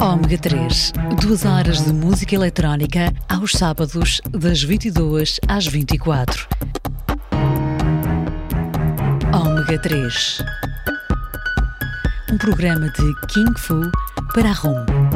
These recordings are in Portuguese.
Ômega 3, duas horas de música eletrónica aos sábados, das 22 às 24. Ômega 3, um programa de King Fu para a ROM.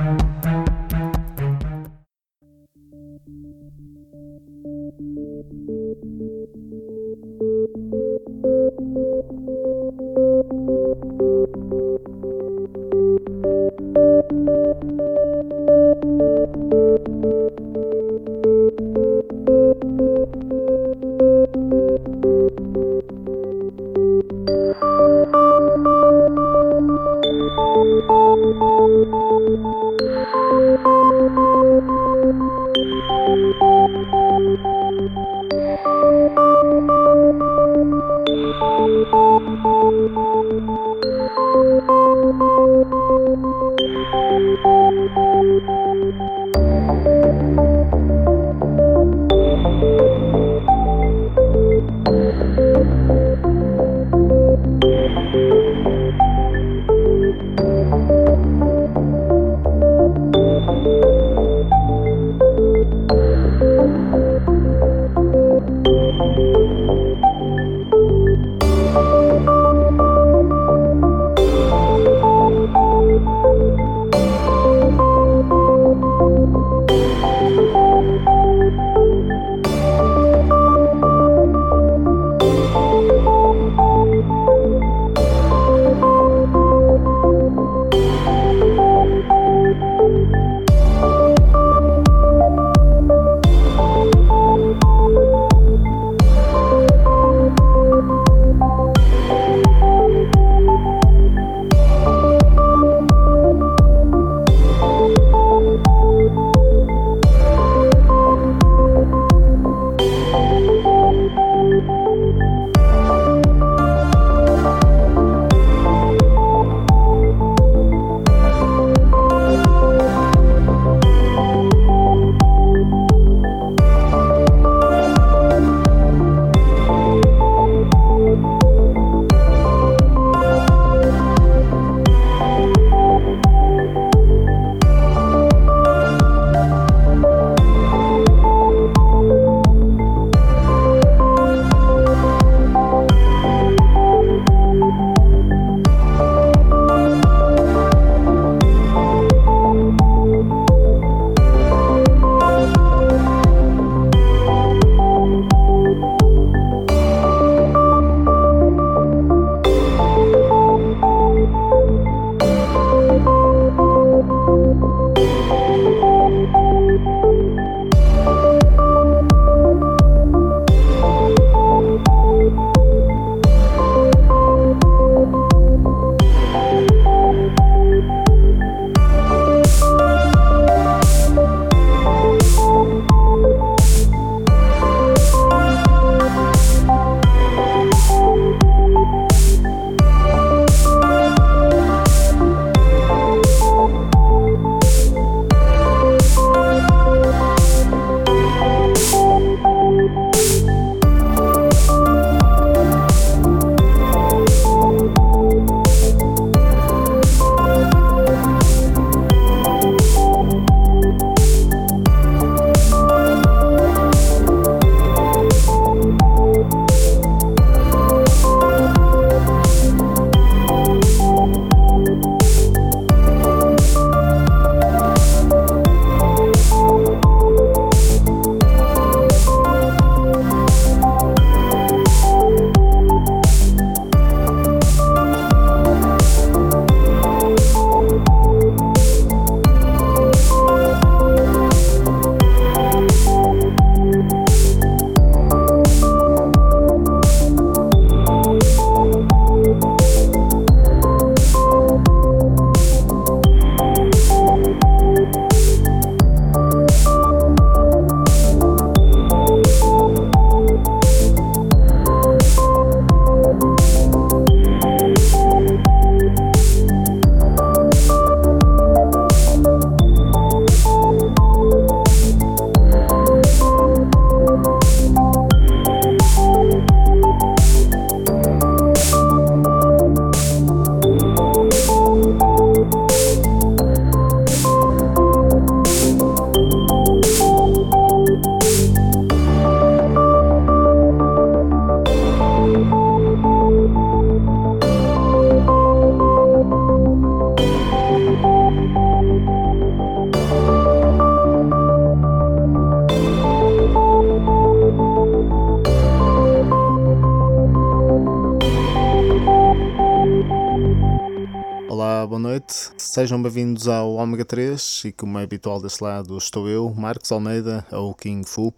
Sejam bem-vindos ao Ômega 3 e como é habitual deste lado estou eu, Marcos Almeida, ou King Fu,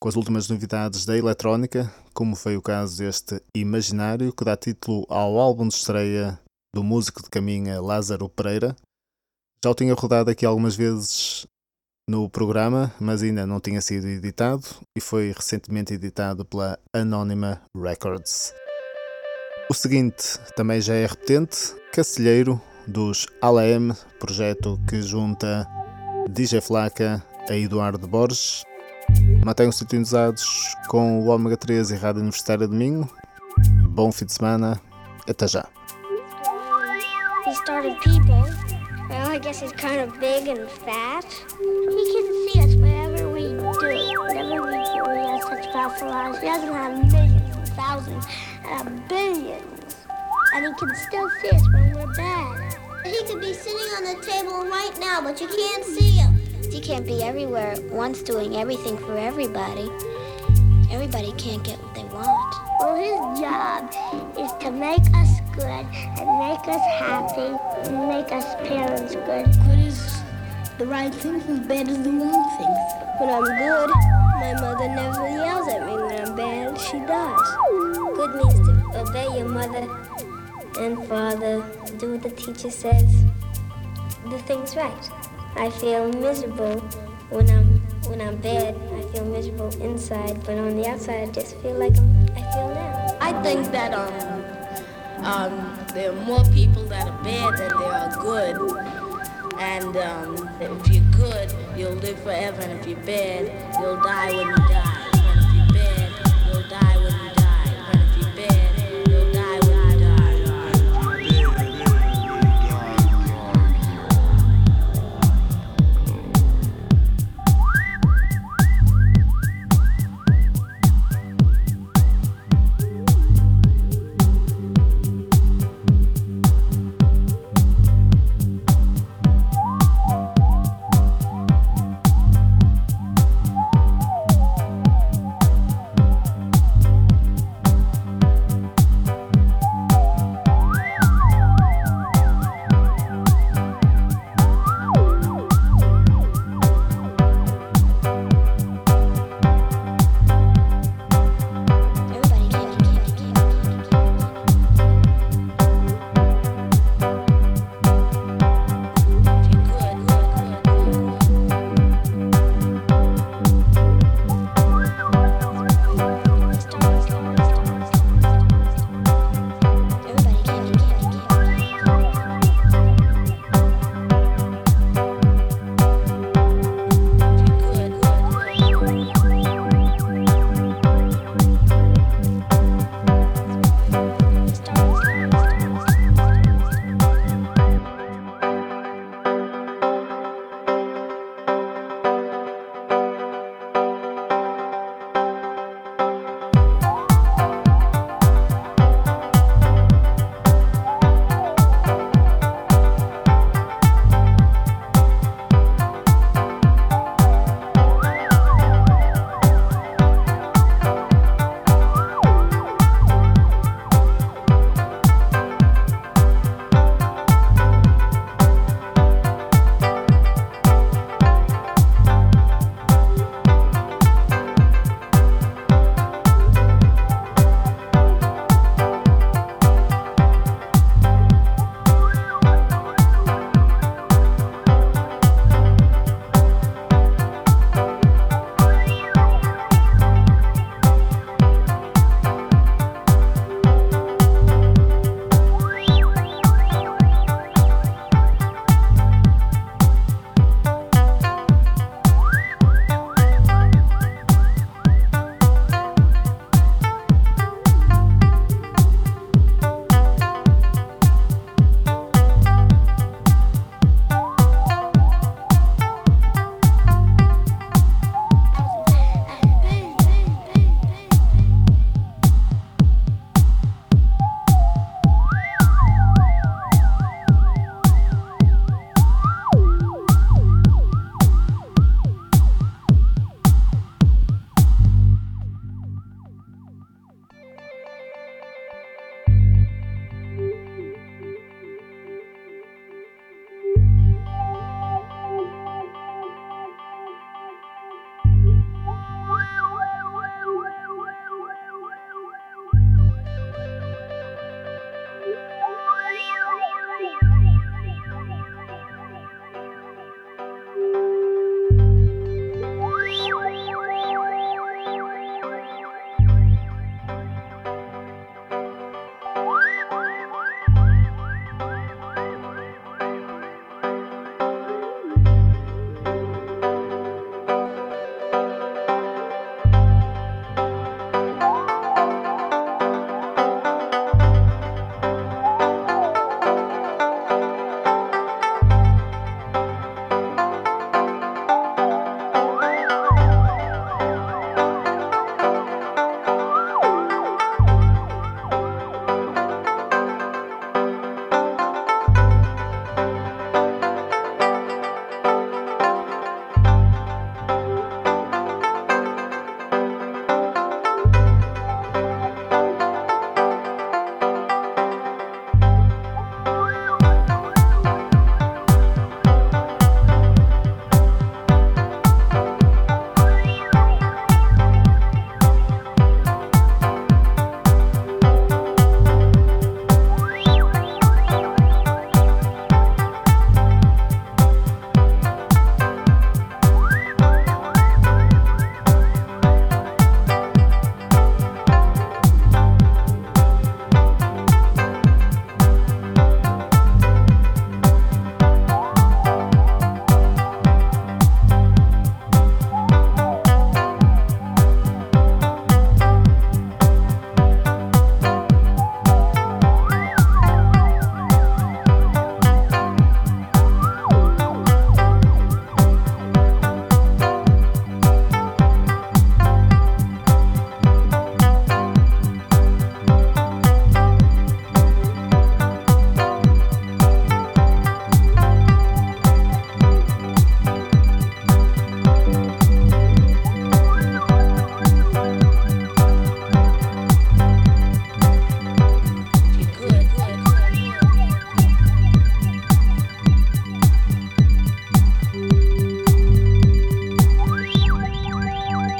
com as últimas novidades da eletrónica, como foi o caso deste Imaginário, que dá título ao álbum de estreia do músico de caminha Lázaro Pereira. Já o tinha rodado aqui algumas vezes no programa, mas ainda não tinha sido editado e foi recentemente editado pela Anónima Records. O seguinte também já é repetente, Cacilheiro, dos ALM, projeto que junta DJ Flaca a Eduardo Borges. Mantenham-se sintonizados com o Ômega 3 e Rádio Universitária Domingo. Bom fim de semana, até já. He started. Well, I guess he's kind of big and fat. He can see us wherever we do. We do, he has such powerful eyes. He doesn't have millions and thousands and. And he can still see us when we're bad. He could be sitting on the table right now, but you can't see him. He can't be everywhere at once doing everything for everybody. Everybody can't get what they want. Well, his job is to make us good and make us happy and make us parents good. Good is the right things and bad is the wrong things. When I'm good, my mother never yells at me. When I'm bad, she does. Good means to obey your mother and father, do what the teacher says, the things right. I feel miserable when I'm when I'm bad. I feel miserable inside, but on the outside, I just feel like I feel now. I think that um um there are more people that are bad than there are good. And um, if you're good, you'll live forever, and if you're bad, you'll die when you die. And if you're bad, you'll die when you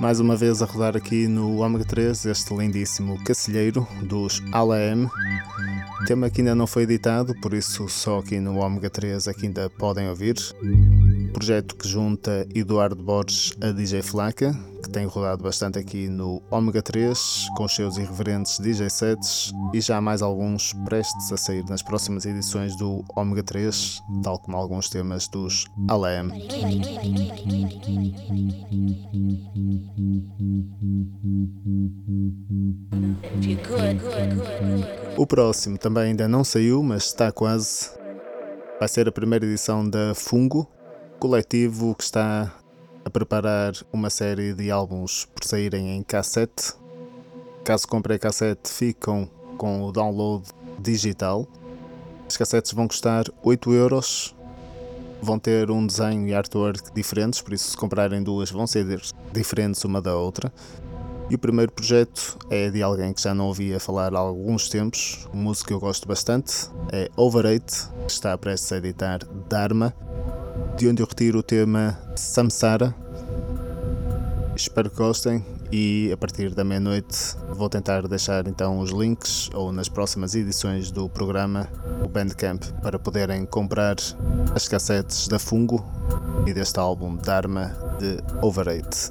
mais uma vez a rodar aqui no Ômega 3 este lindíssimo Cacilheiro dos Alaem. Tema que ainda não foi editado, por isso só aqui no Ômega 3 é que ainda podem ouvir. Projeto que junta Eduardo Borges a DJ Flaca, que tem rodado bastante aqui no Ômega 3, com os seus irreverentes DJ sets e já mais alguns prestes a sair nas próximas edições do Ômega 3, tal como alguns temas dos Alem. O próximo também ainda não saiu, mas está quase. Vai ser a primeira edição da Fungo, coletivo que está a preparar uma série de álbuns por saírem em cassete. Caso comprem cassete, ficam com o download digital. As cassetes vão custar 8 euros. Vão ter um desenho e artwork diferentes, por isso, se comprarem duas, vão ser diferentes uma da outra. E o primeiro projeto é de alguém que já não ouvia falar há alguns tempos, um músico que eu gosto bastante, é Overate, que está prestes a editar Dharma de onde eu retiro o tema Samsara. Espero que gostem e a partir da meia-noite vou tentar deixar então os links ou nas próximas edições do programa o Bandcamp para poderem comprar as cassetes da Fungo e deste álbum Dharma de Overate.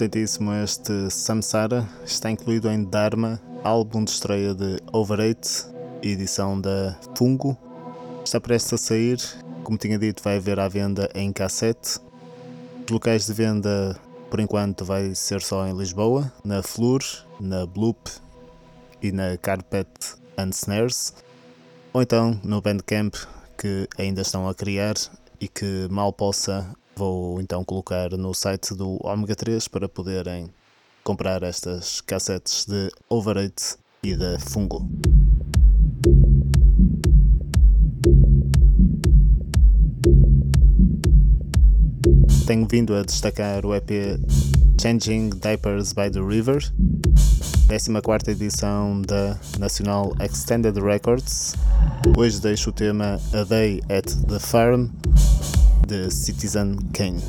Potentíssimo este Samsara, está incluído em Dharma, álbum de estreia de Overate, edição da Fungo. Está prestes a sair, como tinha dito, vai haver à venda em cassete. Os locais de venda, por enquanto, vai ser só em Lisboa, na Flur, na Bloop e na Carpet and Snares, ou então no Bandcamp que ainda estão a criar e que mal possa Vou então colocar no site do Omega 3 para poderem comprar estas cassetes de Overate e da Fungo. Tenho vindo a destacar o EP Changing Diapers by the River, 14 edição da National Extended Records. Hoje deixo o tema A Day at the Farm de Citizen Kane.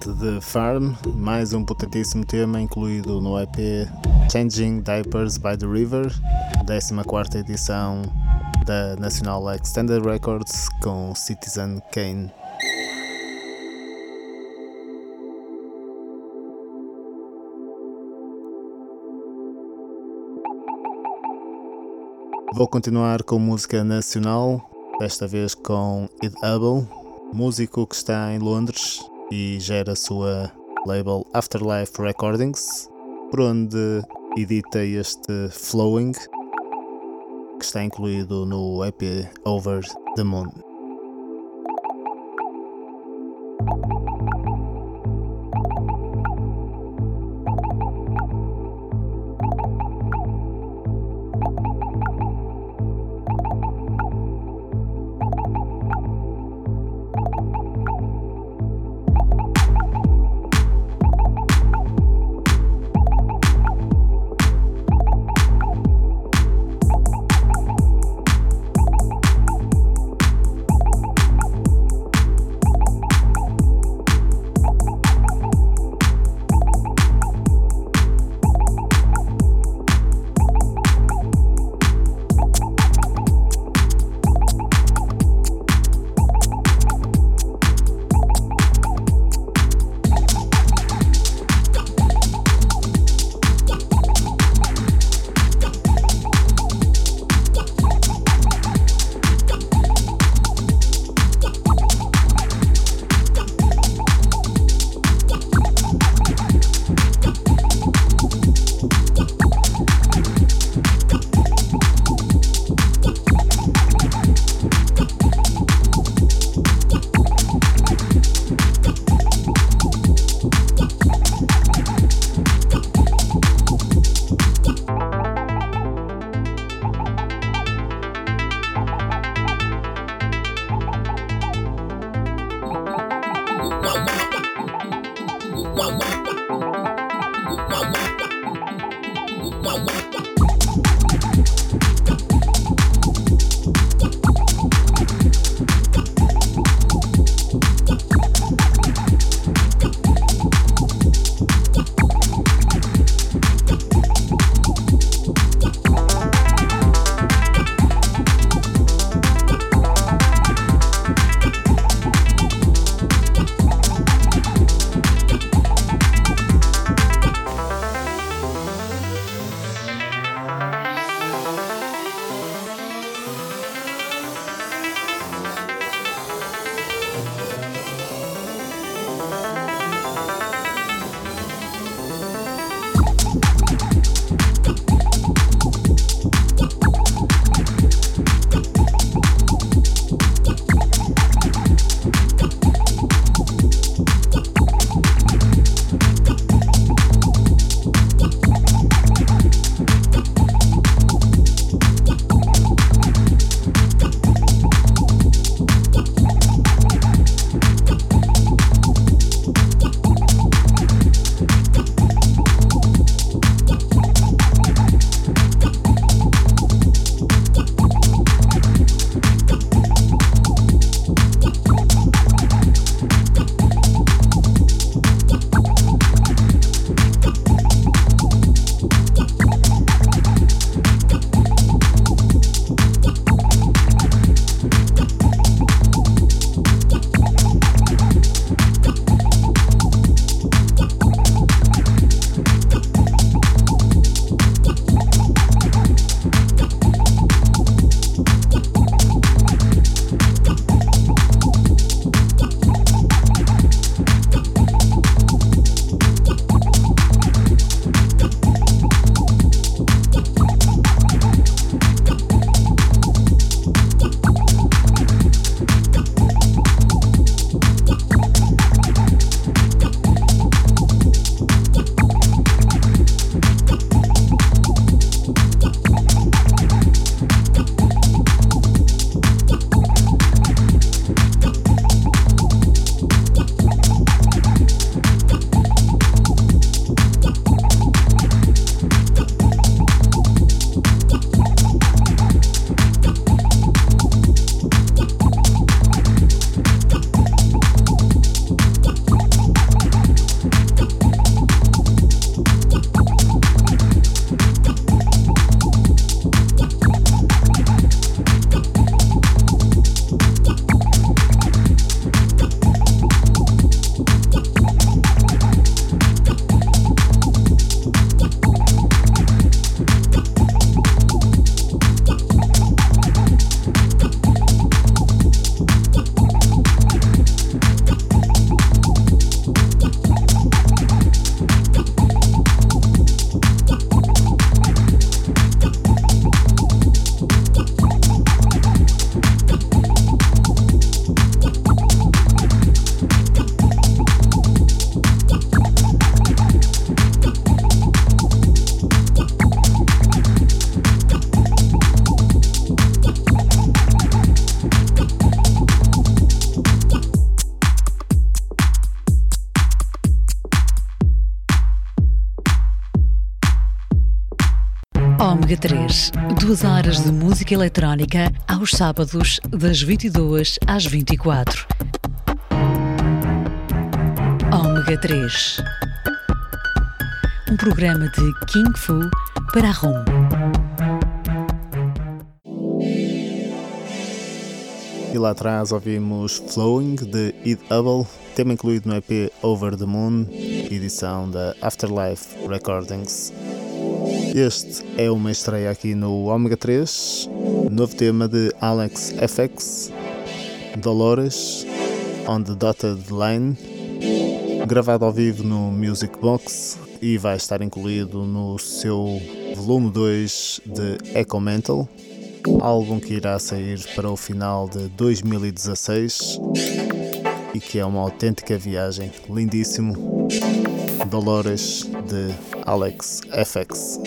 The Farm, mais um potentíssimo tema incluído no EP Changing Diapers by the River, 14 edição da National Extended Records com Citizen Kane. Vou continuar com música nacional, desta vez com Ed Hubble, músico que está em Londres e gera a sua label Afterlife Recordings, por onde edita este Flowing, que está incluído no EP Over the Moon. 3, duas horas de música eletrónica aos sábados, das 22 às 24. Ômega 3. Um programa de King Fu para a ROM. E lá atrás ouvimos Flowing de Ed Hubble, tema incluído no EP Over the Moon, edição da Afterlife Recordings. Este é uma estreia aqui no Omega 3, novo tema de Alex FX, Dolores, On the Dotted Line, gravado ao vivo no Music Box e vai estar incluído no seu volume 2 de Echo Mental, álbum que irá sair para o final de 2016 e que é uma autêntica viagem, lindíssimo. Dolores de Alex FX.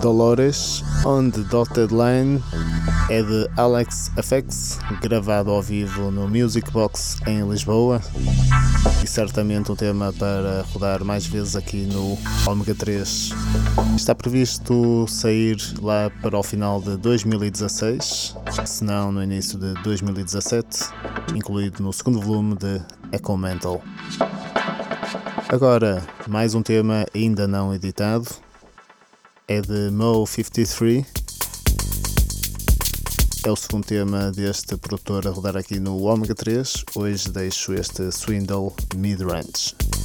Dolores, on the Dotted Line é de Alex FX, gravado ao vivo no Music Box em Lisboa e certamente um tema para rodar mais vezes aqui no Omega 3. Está previsto sair lá para o final de 2016, se não no início de 2017, incluído no segundo volume de Echo Mental. Agora, mais um tema ainda não editado. É de Mo53. É o segundo tema deste produtor a rodar aqui no Omega 3. Hoje deixo este Swindle Mid-Range.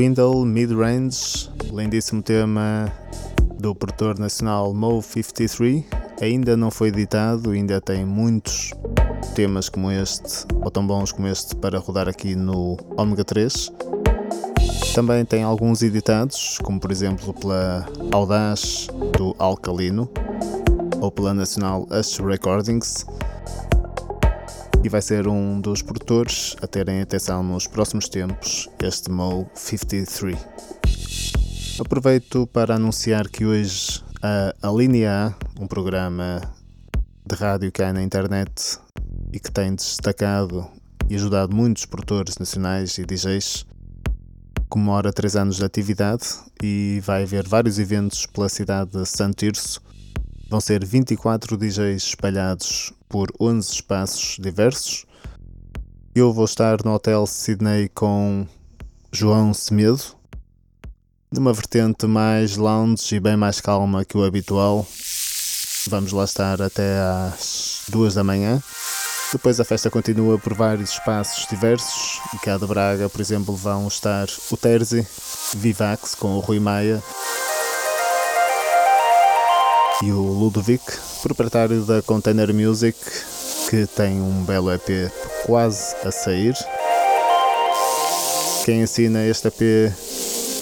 Swindle Mid-Range, lindíssimo tema do produtor nacional Mo 53, ainda não foi editado, ainda tem muitos temas como este, ou tão bons como este, para rodar aqui no Omega 3. Também tem alguns editados, como por exemplo pela Audaz do Alcalino, ou pela Nacional Ash Recordings, e vai ser um dos produtores a terem atenção nos próximos tempos, este Mo 53. Aproveito para anunciar que hoje a, a Linha A, um programa de rádio que há na internet e que tem destacado e ajudado muitos produtores nacionais e DJs, comemora 3 anos de atividade e vai haver vários eventos pela cidade de Santo Tirso. Vão ser 24 DJs espalhados por 11 espaços diversos. Eu vou estar no Hotel Sydney com João Semedo, numa vertente mais lounge e bem mais calma que o habitual. Vamos lá estar até às 2 da manhã. Depois a festa continua por vários espaços diversos. E cá de Braga, por exemplo, vão estar o Terzi, Vivax com o Rui Maia e o Ludovic, proprietário da Container Music, que tem um belo EP quase a sair. Quem assina este EP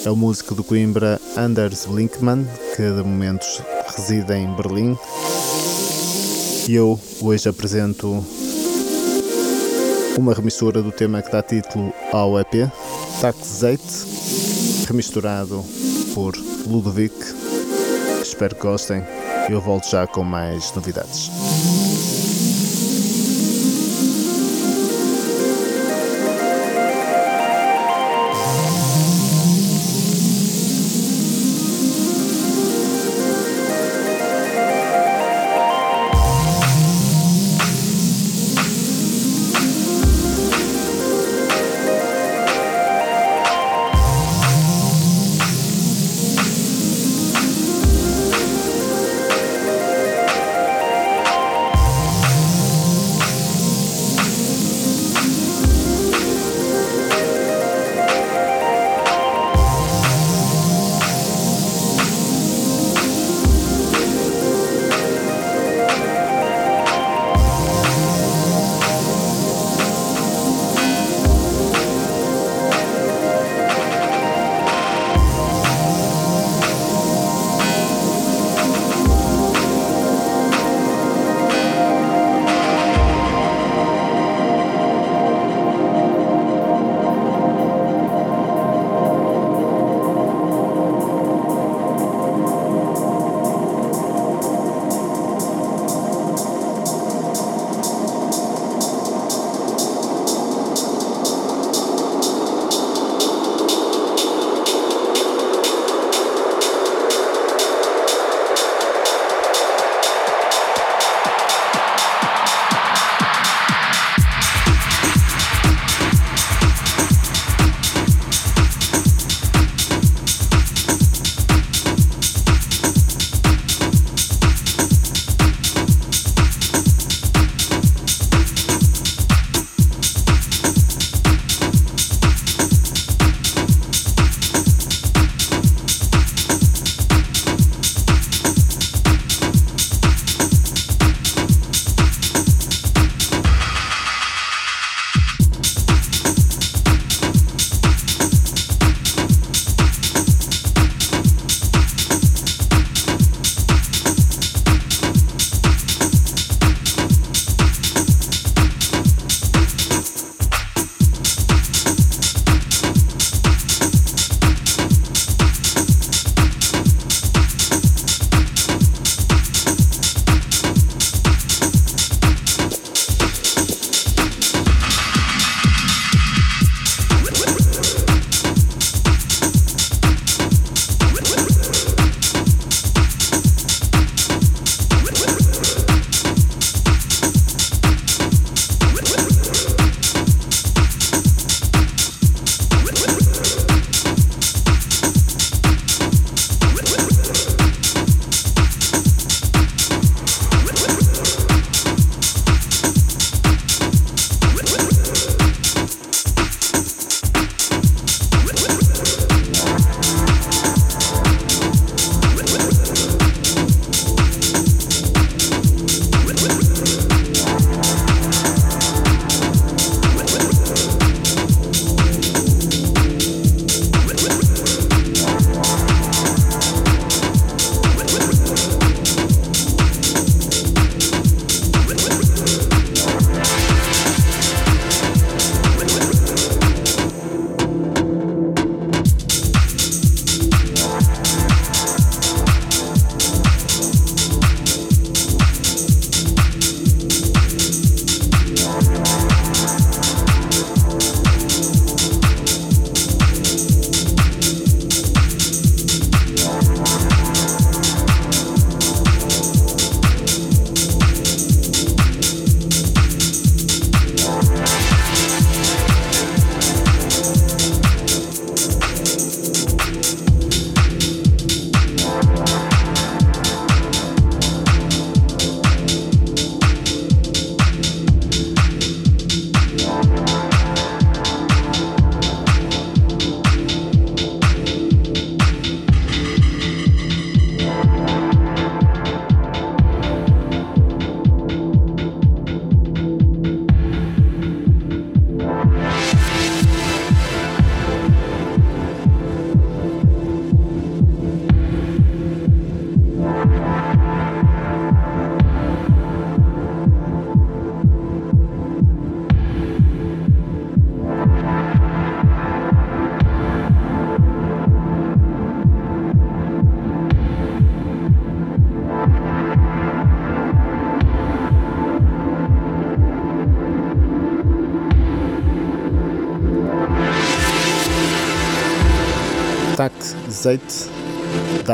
é o músico de Coimbra Anders Blinkman, que de momento reside em Berlim. E eu hoje apresento uma remissura do tema que dá título ao EP, Tax Zate, remisturado por Ludovic. Espero que gostem. Eu volto já com mais novidades.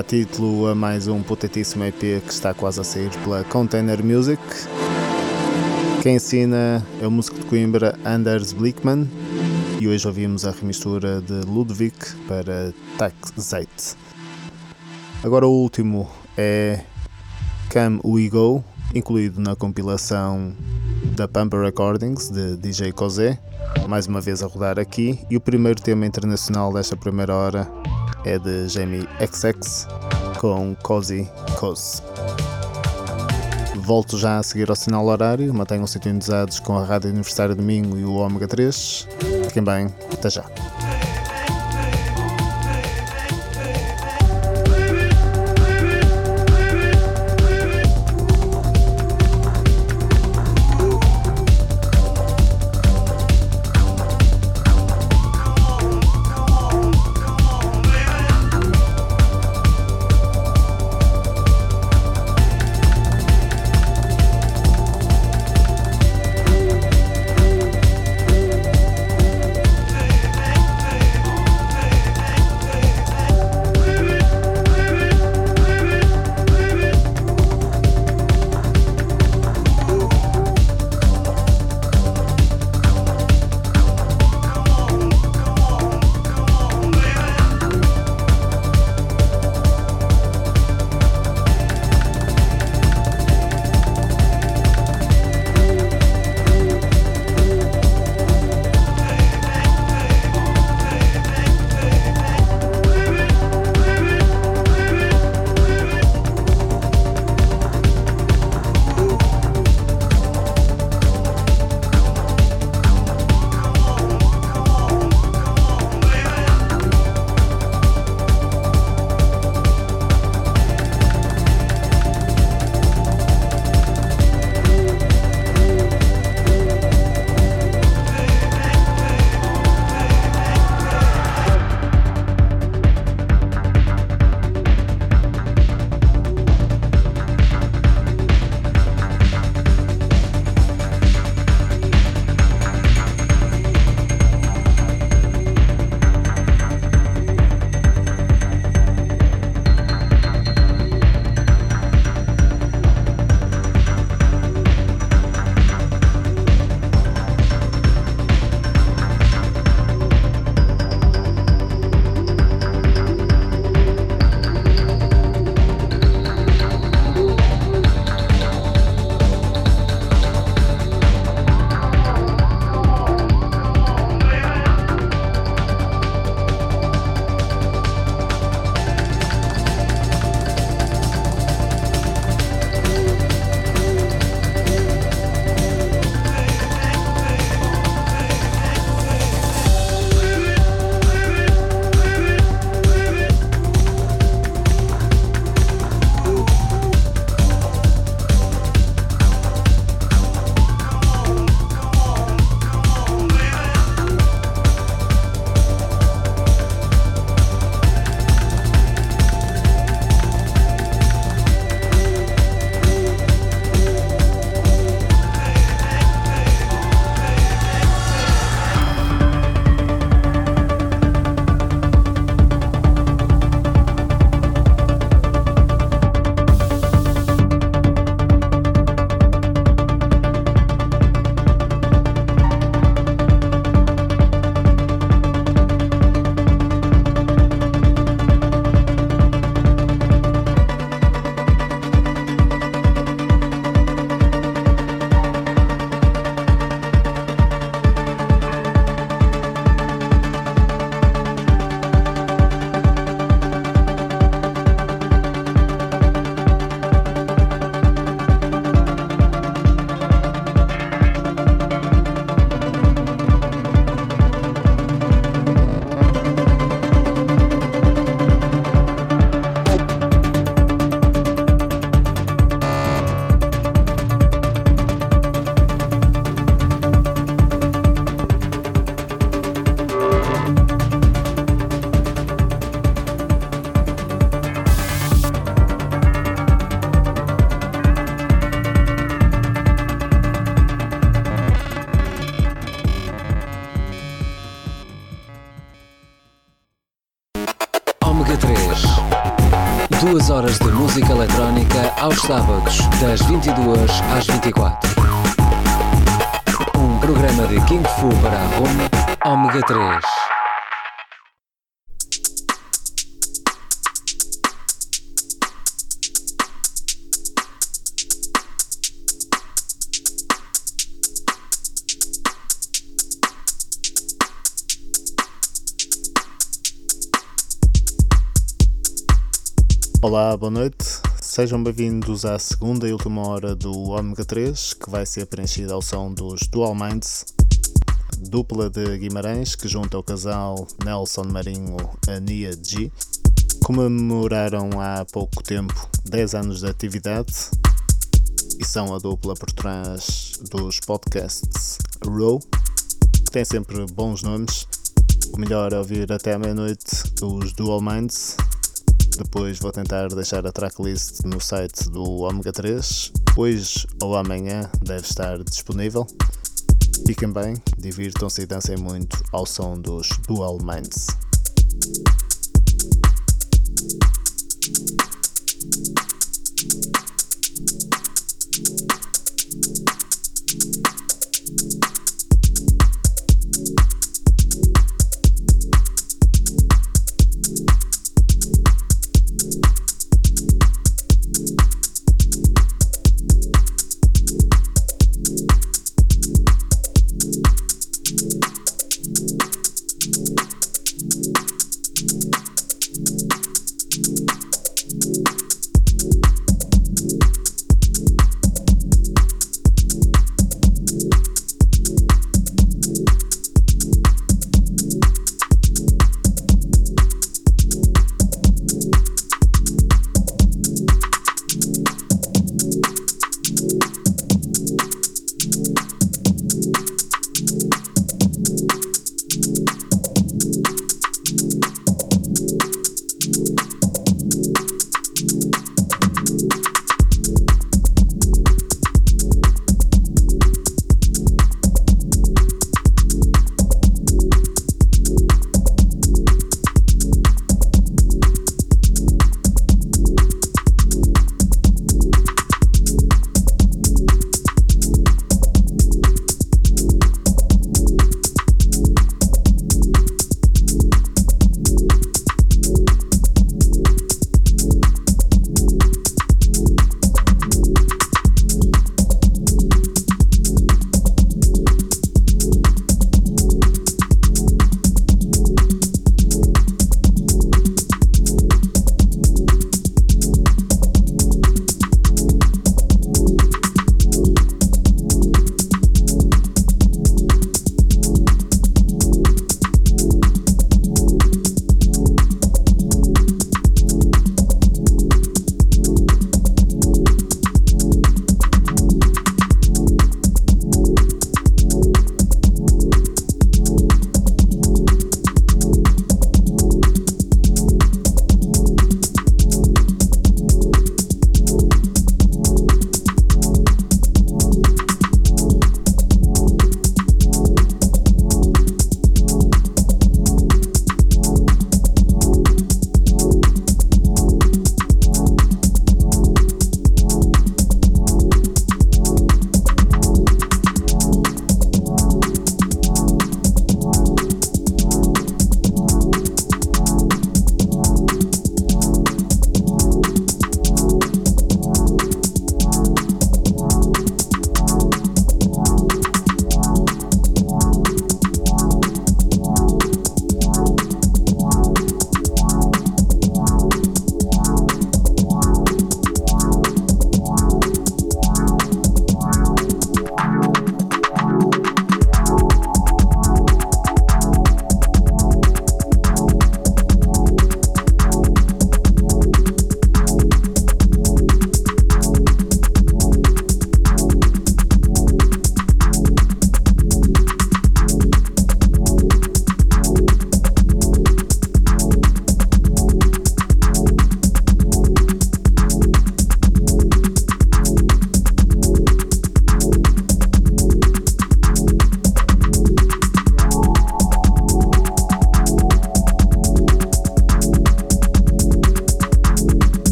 Dá título a mais um potentíssimo EP que está quase a sair pela Container Music. Quem ensina é o músico de Coimbra Anders Blickman e hoje ouvimos a remistura de Ludwig para Tac Zeite. Agora o último é Come We Go, incluído na compilação da Pampa Recordings de DJ Cosé, mais uma vez a rodar aqui, e o primeiro tema internacional desta primeira hora é de Jamie XX com Cozy Cos. Volto já a seguir ao sinal horário, mantenham-se sintonizados com a Rádio Universitária Domingo e o Ômega 3. Fiquem bem, até já. Ômega 3. Duas horas de música eletrónica aos sábados, das 22 às 24. Um programa de King Fu para a Roma, Ômega 3. Olá, boa noite. Sejam bem-vindos à segunda e última hora do Omega 3, que vai ser preenchida ao som dos Dual Minds, dupla de Guimarães que junta o casal Nelson Marinho a Nia G. Comemoraram há pouco tempo 10 anos de atividade e são a dupla por trás dos podcasts Row, que tem sempre bons nomes. O melhor é ouvir até à meia-noite os Dual Minds depois vou tentar deixar a tracklist no site do Omega 3. Hoje ou amanhã deve estar disponível. Fiquem bem, divirtam-se e dancem muito ao som dos Dual Minds.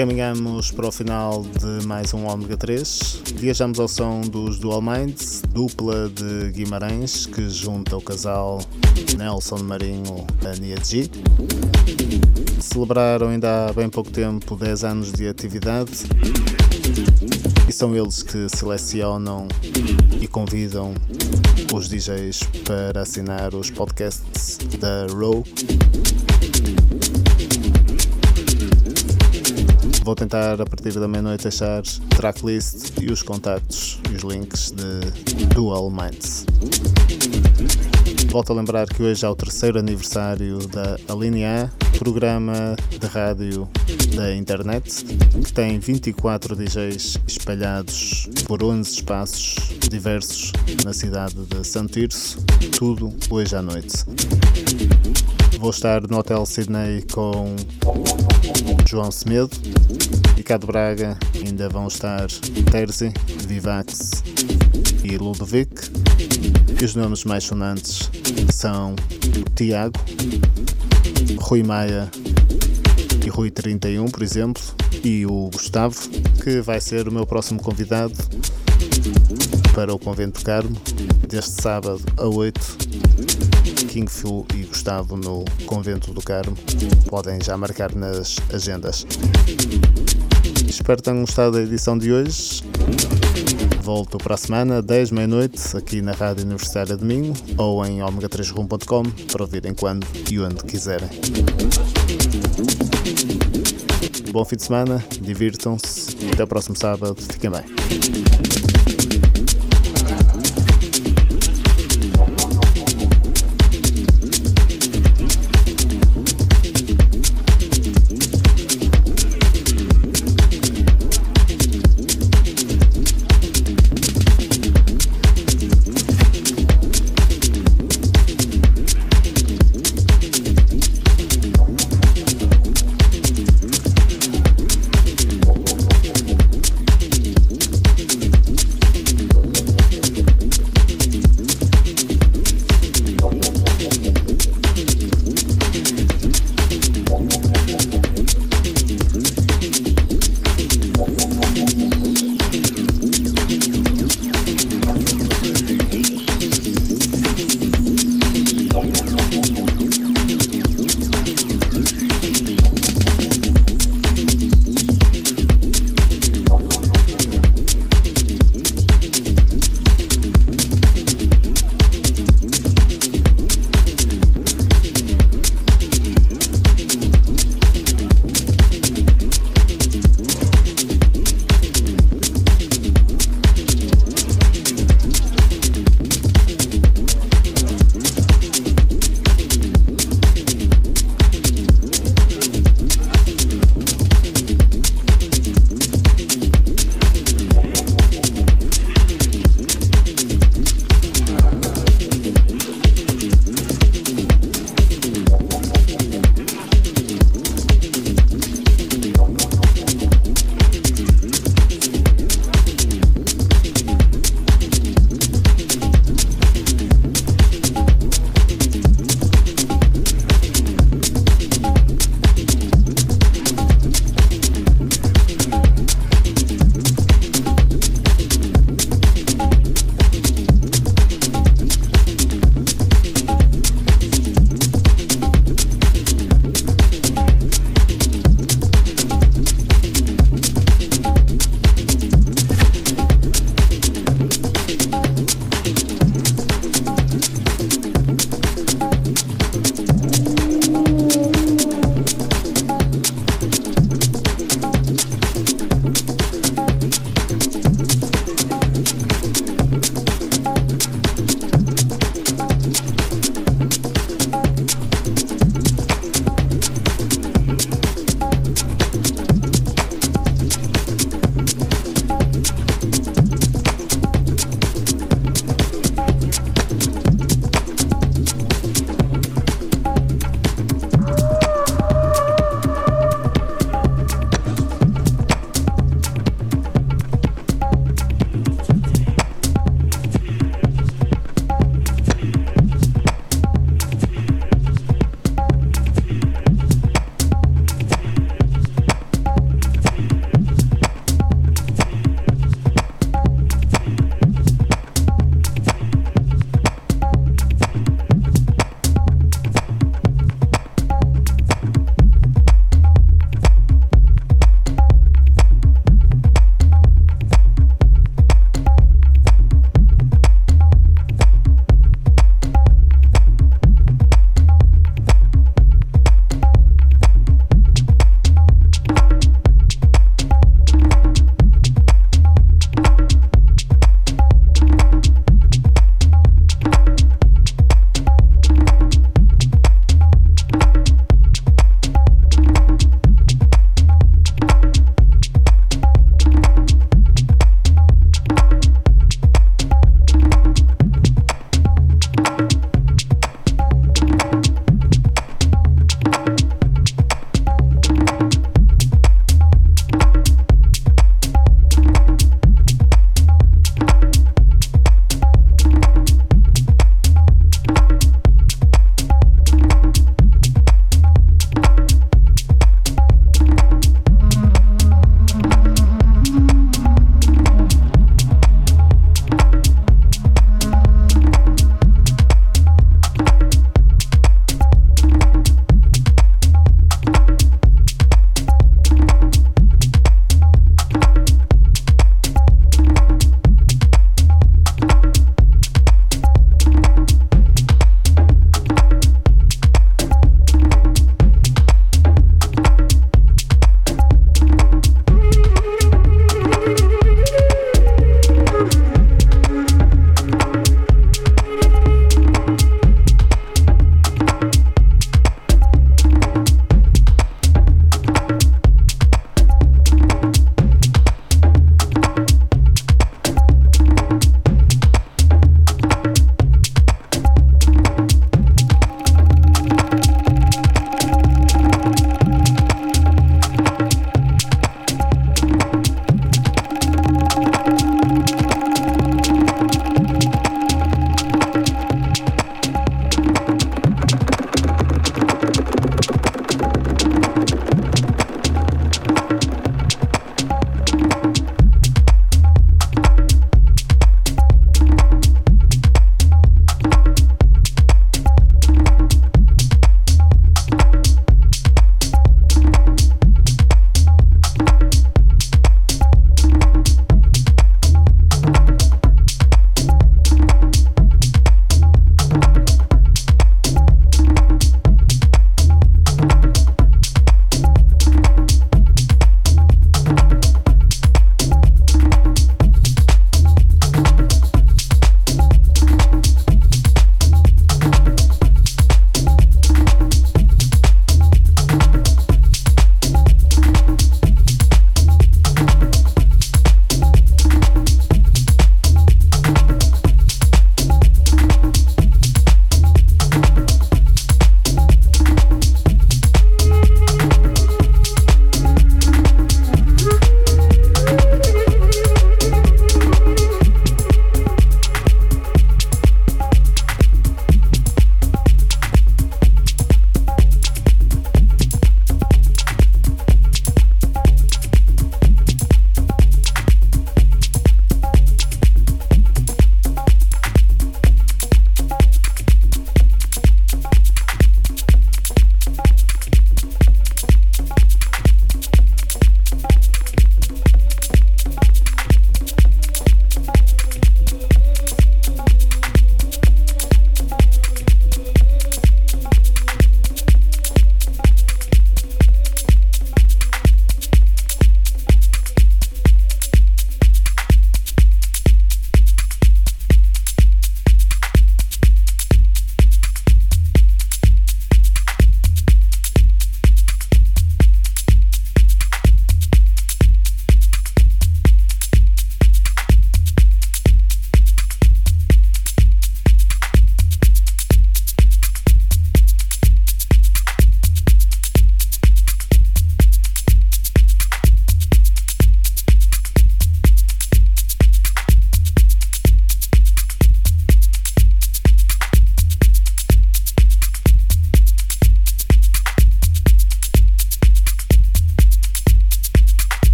Caminhamos para o final de mais um Ômega 3. Viajamos ao som dos Dual Minds, dupla de Guimarães, que junta o casal Nelson Marinho a Nia G. Celebraram ainda há bem pouco tempo 10 anos de atividade e são eles que selecionam e convidam os DJs para assinar os podcasts da Row. Vou tentar a partir da meia-noite deixar tracklist e os contactos e os links de Dual Minds. Volto a lembrar que hoje é o terceiro aniversário da Alinea, programa de rádio da internet, que tem 24 DJs espalhados por 11 espaços diversos na cidade de Santo Tirso, tudo hoje à noite. Vou estar no Hotel Sydney com João Semedo de Braga ainda vão estar Terzi, Vivax e Ludovic. E os nomes mais sonantes são Tiago, Rui Maia e Rui 31, por exemplo, e o Gustavo, que vai ser o meu próximo convidado para o Convento Carmo, deste sábado a 8, King Fu e Gustavo no Convento do Carmo. Podem já marcar nas agendas. Espero que tenham gostado da edição de hoje. Volto para a semana, 10 meia-noite, aqui na Rádio Universitária de Minho ou em omega3rum.com para ouvirem quando e onde quiserem. Bom fim de semana, divirtam-se. Até o próximo sábado. Fiquem bem.